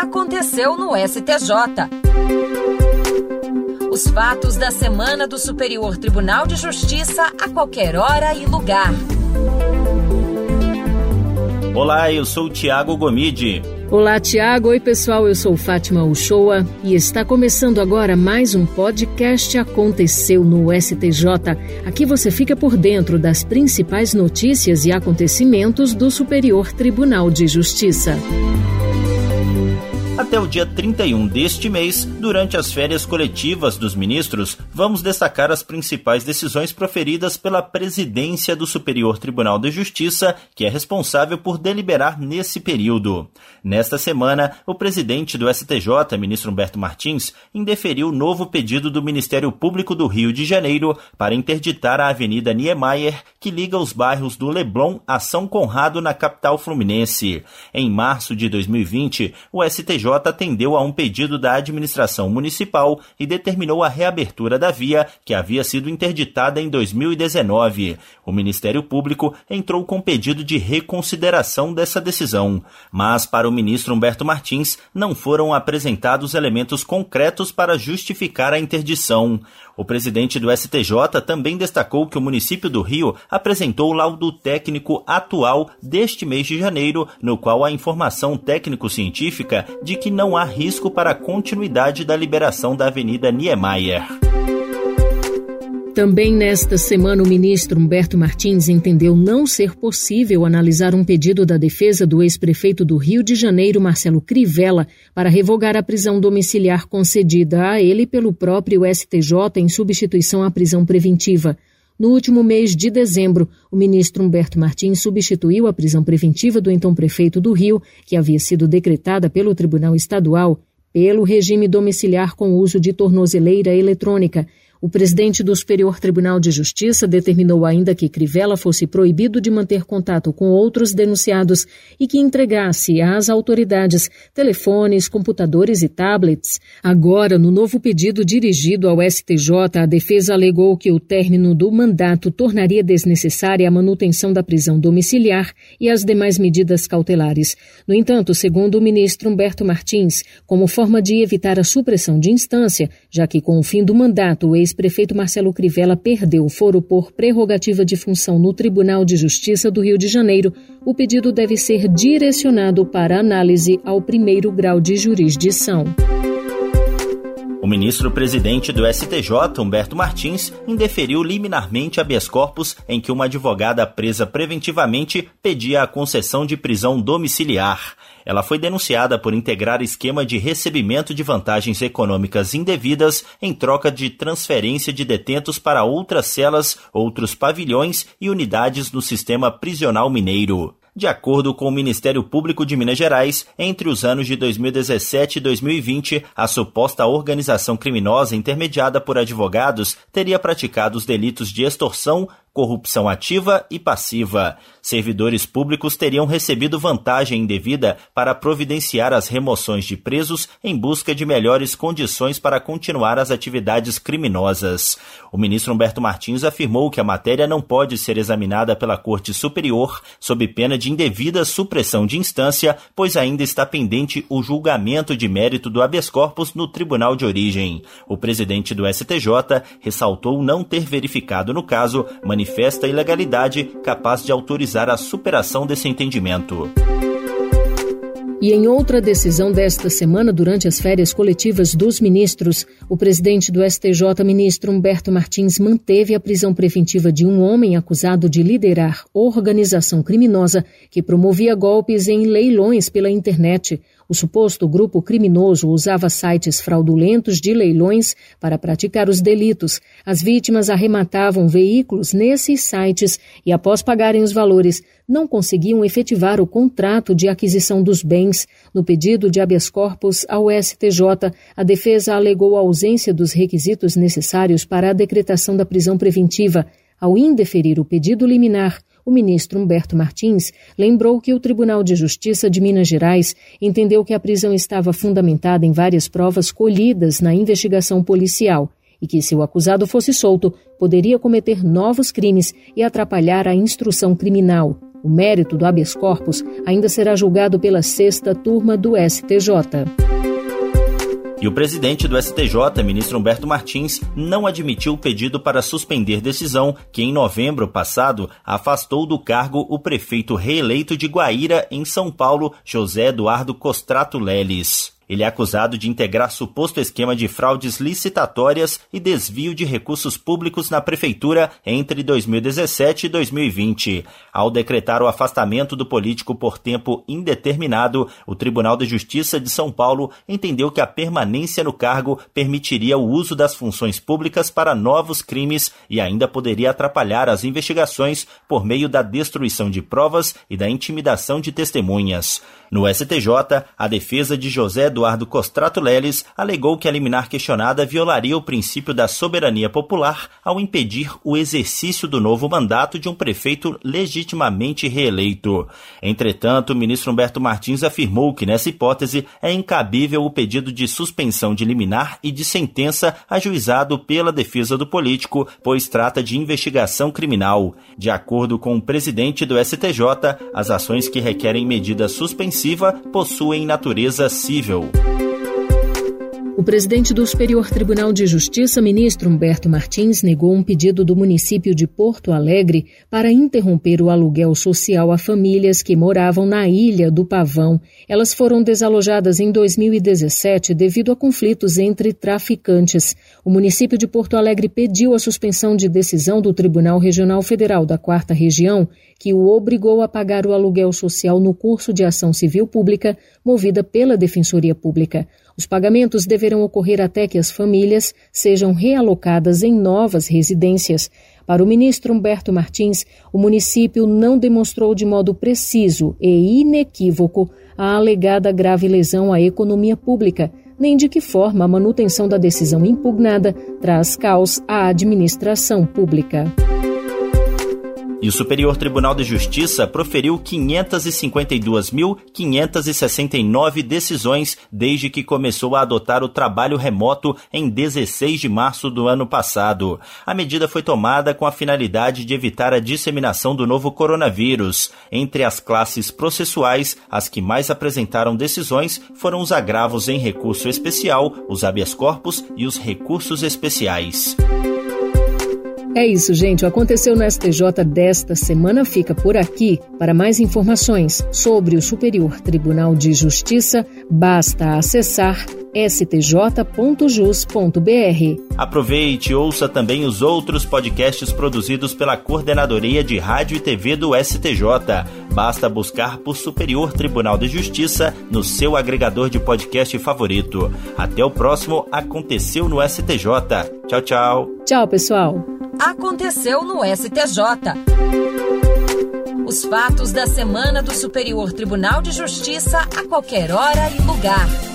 aconteceu no STJ. Os fatos da semana do Superior Tribunal de Justiça a qualquer hora e lugar. Olá, eu sou o Tiago Gomide. Olá, Tiago. Oi, pessoal. Eu sou Fátima Uchoa e está começando agora mais um podcast Aconteceu no STJ. Aqui você fica por dentro das principais notícias e acontecimentos do Superior Tribunal de Justiça. Até o dia 31 deste mês, durante as férias coletivas dos ministros, vamos destacar as principais decisões proferidas pela presidência do Superior Tribunal de Justiça, que é responsável por deliberar nesse período. Nesta semana, o presidente do STJ, ministro Humberto Martins, indeferiu o novo pedido do Ministério Público do Rio de Janeiro para interditar a Avenida Niemeyer, que liga os bairros do Leblon a São Conrado na capital fluminense. Em março de 2020, o STJ atendeu a um pedido da administração municipal e determinou a reabertura da via, que havia sido interditada em 2019. O Ministério Público entrou com pedido de reconsideração dessa decisão, mas para o ministro Humberto Martins não foram apresentados elementos concretos para justificar a interdição. O presidente do STJ também destacou que o município do Rio apresentou o laudo técnico atual deste mês de janeiro, no qual a informação técnico-científica de que não há risco para a continuidade da liberação da Avenida Niemeyer. Também nesta semana, o ministro Humberto Martins entendeu não ser possível analisar um pedido da defesa do ex-prefeito do Rio de Janeiro, Marcelo Crivella, para revogar a prisão domiciliar concedida a ele pelo próprio STJ em substituição à prisão preventiva. No último mês de dezembro, o ministro Humberto Martins substituiu a prisão preventiva do então prefeito do Rio, que havia sido decretada pelo Tribunal Estadual, pelo regime domiciliar com uso de tornozeleira eletrônica o presidente do Superior Tribunal de Justiça determinou ainda que Crivella fosse proibido de manter contato com outros denunciados e que entregasse às autoridades telefones, computadores e tablets. Agora, no novo pedido dirigido ao STJ, a defesa alegou que o término do mandato tornaria desnecessária a manutenção da prisão domiciliar e as demais medidas cautelares. No entanto, segundo o ministro Humberto Martins, como forma de evitar a supressão de instância, já que com o fim do mandato o ex ex-prefeito Marcelo Crivella perdeu o foro por prerrogativa de função no Tribunal de Justiça do Rio de Janeiro, o pedido deve ser direcionado para análise ao primeiro grau de jurisdição. O ministro-presidente do STJ, Humberto Martins, indeferiu liminarmente habeas corpus em que uma advogada presa preventivamente pedia a concessão de prisão domiciliar. Ela foi denunciada por integrar esquema de recebimento de vantagens econômicas indevidas em troca de transferência de detentos para outras celas, outros pavilhões e unidades no sistema prisional mineiro. De acordo com o Ministério Público de Minas Gerais, entre os anos de 2017 e 2020, a suposta organização criminosa intermediada por advogados teria praticado os delitos de extorsão, corrupção ativa e passiva. Servidores públicos teriam recebido vantagem indevida para providenciar as remoções de presos em busca de melhores condições para continuar as atividades criminosas. O ministro Humberto Martins afirmou que a matéria não pode ser examinada pela Corte Superior sob pena de indevida supressão de instância, pois ainda está pendente o julgamento de mérito do habeas corpus no tribunal de origem. O presidente do STJ ressaltou não ter verificado no caso manifesta ilegalidade capaz de autorizar a superação desse entendimento. E em outra decisão desta semana, durante as férias coletivas dos ministros, o presidente do STJ, ministro Humberto Martins, manteve a prisão preventiva de um homem acusado de liderar organização criminosa que promovia golpes em leilões pela internet. O suposto grupo criminoso usava sites fraudulentos de leilões para praticar os delitos. As vítimas arrematavam veículos nesses sites e, após pagarem os valores, não conseguiam efetivar o contrato de aquisição dos bens. No pedido de habeas corpus ao STJ, a defesa alegou a ausência dos requisitos necessários para a decretação da prisão preventiva. Ao indeferir o pedido liminar, o ministro Humberto Martins lembrou que o Tribunal de Justiça de Minas Gerais entendeu que a prisão estava fundamentada em várias provas colhidas na investigação policial e que, se o acusado fosse solto, poderia cometer novos crimes e atrapalhar a instrução criminal. O mérito do habeas corpus ainda será julgado pela sexta turma do STJ. E o presidente do STJ, ministro Humberto Martins, não admitiu o pedido para suspender decisão que, em novembro passado, afastou do cargo o prefeito reeleito de Guaíra, em São Paulo, José Eduardo Costrato Leles. Ele é acusado de integrar suposto esquema de fraudes licitatórias e desvio de recursos públicos na prefeitura entre 2017 e 2020. Ao decretar o afastamento do político por tempo indeterminado, o Tribunal de Justiça de São Paulo entendeu que a permanência no cargo permitiria o uso das funções públicas para novos crimes e ainda poderia atrapalhar as investigações por meio da destruição de provas e da intimidação de testemunhas. No STJ, a defesa de José Eduardo Costrato Leles alegou que a liminar questionada violaria o princípio da soberania popular ao impedir o exercício do novo mandato de um prefeito legitimamente reeleito. Entretanto, o ministro Humberto Martins afirmou que, nessa hipótese, é incabível o pedido de suspensão de liminar e de sentença ajuizado pela defesa do político, pois trata de investigação criminal. De acordo com o presidente do STJ, as ações que requerem medida suspensiva possuem natureza civil. O presidente do Superior Tribunal de Justiça, ministro Humberto Martins, negou um pedido do município de Porto Alegre para interromper o aluguel social a famílias que moravam na ilha do Pavão. Elas foram desalojadas em 2017 devido a conflitos entre traficantes. O município de Porto Alegre pediu a suspensão de decisão do Tribunal Regional Federal da Quarta Região, que o obrigou a pagar o aluguel social no curso de ação civil pública movida pela Defensoria Pública. Os pagamentos deverão ocorrer até que as famílias sejam realocadas em novas residências. Para o ministro Humberto Martins, o município não demonstrou de modo preciso e inequívoco a alegada grave lesão à economia pública, nem de que forma a manutenção da decisão impugnada traz caos à administração pública. E o Superior Tribunal de Justiça proferiu 552.569 decisões desde que começou a adotar o trabalho remoto em 16 de março do ano passado. A medida foi tomada com a finalidade de evitar a disseminação do novo coronavírus. Entre as classes processuais, as que mais apresentaram decisões foram os agravos em recurso especial, os habeas corpus e os recursos especiais. É isso, gente. O Aconteceu no STJ desta semana fica por aqui. Para mais informações sobre o Superior Tribunal de Justiça, basta acessar stj.jus.br. Aproveite e ouça também os outros podcasts produzidos pela Coordenadoria de Rádio e TV do STJ. Basta buscar por Superior Tribunal de Justiça no seu agregador de podcast favorito. Até o próximo Aconteceu no STJ. Tchau, tchau. Tchau, pessoal aconteceu no STJ. Os fatos da semana do Superior Tribunal de Justiça a qualquer hora e lugar.